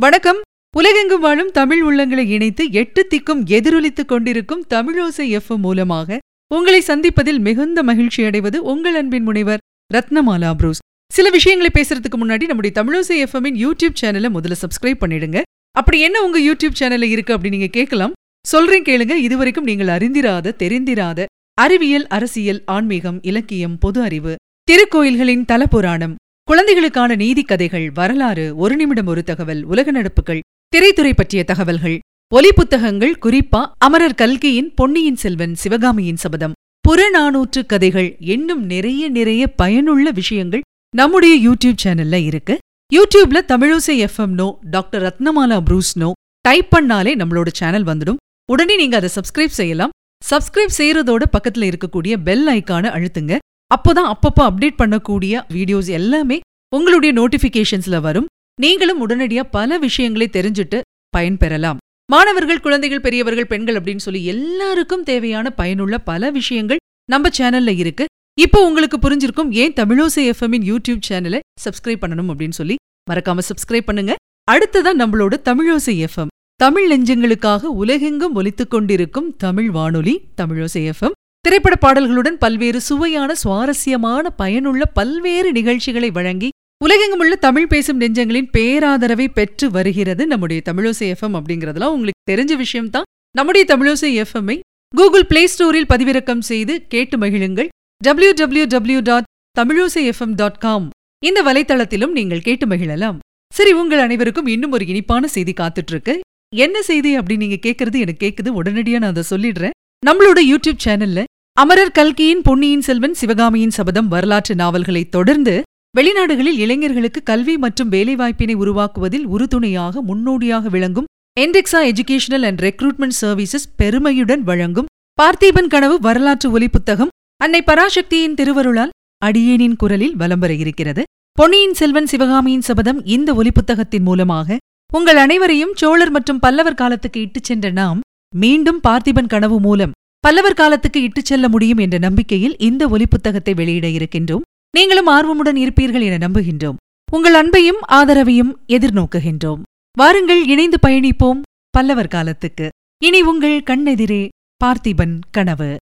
வணக்கம். உலகெங்கும் வாழும் தமிழ் உள்ளங்களை இணைத்து எட்டு திக்கும் எதிரொலித்துக் கொண்டிருக்கும் தமிழோசை எஃப்எம் மூலமாக உங்களை சந்திப்பதில் மிகுந்த மகிழ்ச்சி அடைவது உங்கள் அன்பின் முனைவர் ரத்னமாலா புரூஸ். சில விஷயங்களை பேசுறதுக்கு முன்னாடி நம்முடைய தமிழோசை எஃப்எம்மின் யூடியூப் சேனலை முதல்ல சப்ஸ்கிரைப் பண்ணிடுங்க. அப்படி என்ன உங்க யூடியூப் சேனல்ல இருக்கு அப்படி நீங்க கேட்கலாம். சொல்றேன் கேளுங்க. இதுவரைக்கும் நீங்கள் அறிந்திராத தெரிந்திராத அறிவியல் அரசியல் ஆன்மீகம் இலக்கியம் பொது அறிவு திருக்கோயில்களின் தலபுராணம் குழந்தைகளுக்கான நீதி கதைகள் வரலாறு ஒரு நிமிடம் ஒரு தகவல் உலக நடப்புகள் திரைத்துறை பற்றிய தகவல்கள் ஒலி புத்தகங்கள் குறிப்பா அமரர் கல்கியின் பொன்னியின் செல்வன் சிவகாமியின் சபதம். புறநானூற்று கதைகள் இன்னும் நிறைய நிறைய பயனுள்ள விஷயங்கள் நம்முடைய யூடியூப் சேனல்ல இருக்கு. யூடியூப்ல Tamilosai FM no doctor Ratnamala Bruce no type பண்ணாலே நம்மளோட சேனல் வந்துடும். உடனே நீங்க அதை சப்ஸ்கிரைப் செய்யலாம். சப்ஸ்கிரைப் செய்யறதோட பக்கத்துல இருக்கக்கூடிய பெல் ஐக்கான அழுத்துங்க. அப்போதான் அப்பப்போ அப்டேட் பண்ணக்கூடிய வீடியோஸ் எல்லாமே உங்களுடைய நோட்டிபிகேஷன்ஸ்ல வரும். நீங்களும் உடனடியா பல விஷயங்களை தெரிஞ்சுட்டு பயன்பெறலாம். மாணவர்கள் குழந்தைகள் பெரியவர்கள் பெண்கள் அப்படின்னு சொல்லி எல்லாருக்கும் தேவையான பயனுள்ள பல விஷயங்கள் நம்ம சேனல்ல இருக்கு. இப்போ உங்களுக்கு புரிஞ்சிருக்கும் ஏன் தமிழோசை எஃப்எம்மின் யூடியூப் சேனலை சப்ஸ்கிரைப் பண்ணணும் அப்படின்னு சொல்லி. மறக்காம சப்ஸ்கிரைப் பண்ணுங்க. அடுத்ததா நம்மளோட தமிழோசை எஃப்எம் தமிழ் நெஞ்சங்களுக்காக உலகெங்கும் ஒலித்துக் கொண்டிருக்கும் தமிழ் வானொலி தமிழோசை எஃப்எம் திரைப்பட பாடல்களுடன் பல்வேறு சுவையான சுவாரஸ்யமான பயனுள்ள பல்வேறு நிகழ்ச்சிகளை வழங்கி உலகெங்கும் உள்ள தமிழ் பேசும் நெஞ்சங்களின் பேராதரவை பெற்று வருகிறது நம்முடைய தமிழோசை எஃப்எம் அப்படிங்கறதுலாம் உங்களுக்கு தெரிஞ்ச விஷயம்தான். நம்முடைய தமிழோசை எஃப்எம்ஐ கூகுள் பிளே ஸ்டோரில் பதிவிறக்கம் செய்து கேட்டு மகிழுங்கள். W W W dot Tamilosai FM dot com இந்த வலைத்தளத்திலும் நீங்கள் கேட்டு மகிழலாம். சரி உங்கள் அனைவருக்கும் இன்னும் ஒரு இனிப்பான செய்தி காத்துட்டு இருக்கு என்ன செய்தி அப்படின்னு நீங்க கேக்குறது எனக்கு கேக்குது உடனடியா நான் அதை சொல்லிடுறேன். நம்மளோட யூடியூப் சேனல்ல அமரர் கல்கியின் பொன்னியின் செல்வன் சிவகாமியின் சபதம் வரலாற்று நாவல்களை தொடர்ந்து வெளிநாடுகளில் இளைஞர்களுக்கு கல்வி மற்றும் வேலைவாய்ப்பினை உருவாக்குவதில் உறுதுணையாக முன்னோடியாக விளங்கும் Entexa educational and recruitment services பெருமையுடன் வழங்கும் பார்த்தீபன் கனவு வரலாற்று ஒலி புத்தகம் அன்னை பராசக்தியின் திருவருளால் அடியேனின் குரலில் வலம் வர இருக்கிறது. பொன்னியின் செல்வன் சிவகாமியின் சபதம் இந்த ஒலி புத்தகத்தின் மூலமாக உங்கள் அனைவரையும் சோழர் மற்றும் பல்லவர் காலத்துக்கு இட்டுச் சென்ற நாம் மீண்டும் பார்த்திபன் கனவு மூலம் பல்லவர் காலத்துக்கு இட்டுச் செல்ல முடியும் என்ற நம்பிக்கையில் இந்த ஒலி புத்தகத்தை வெளியிட இருக்கின்றோம். நீங்களும் ஆர்வமுடன் இருப்பீர்கள் என நம்புகின்றோம். உங்கள் அன்பையும் ஆதரவையும் எதிர்நோக்குகின்றோம். வாருங்கள் இணைந்து பயணிப்போம் பல்லவர் காலத்துக்கு. இனி உங்கள் கண்ணெதிரே பார்த்திபன் கனவு.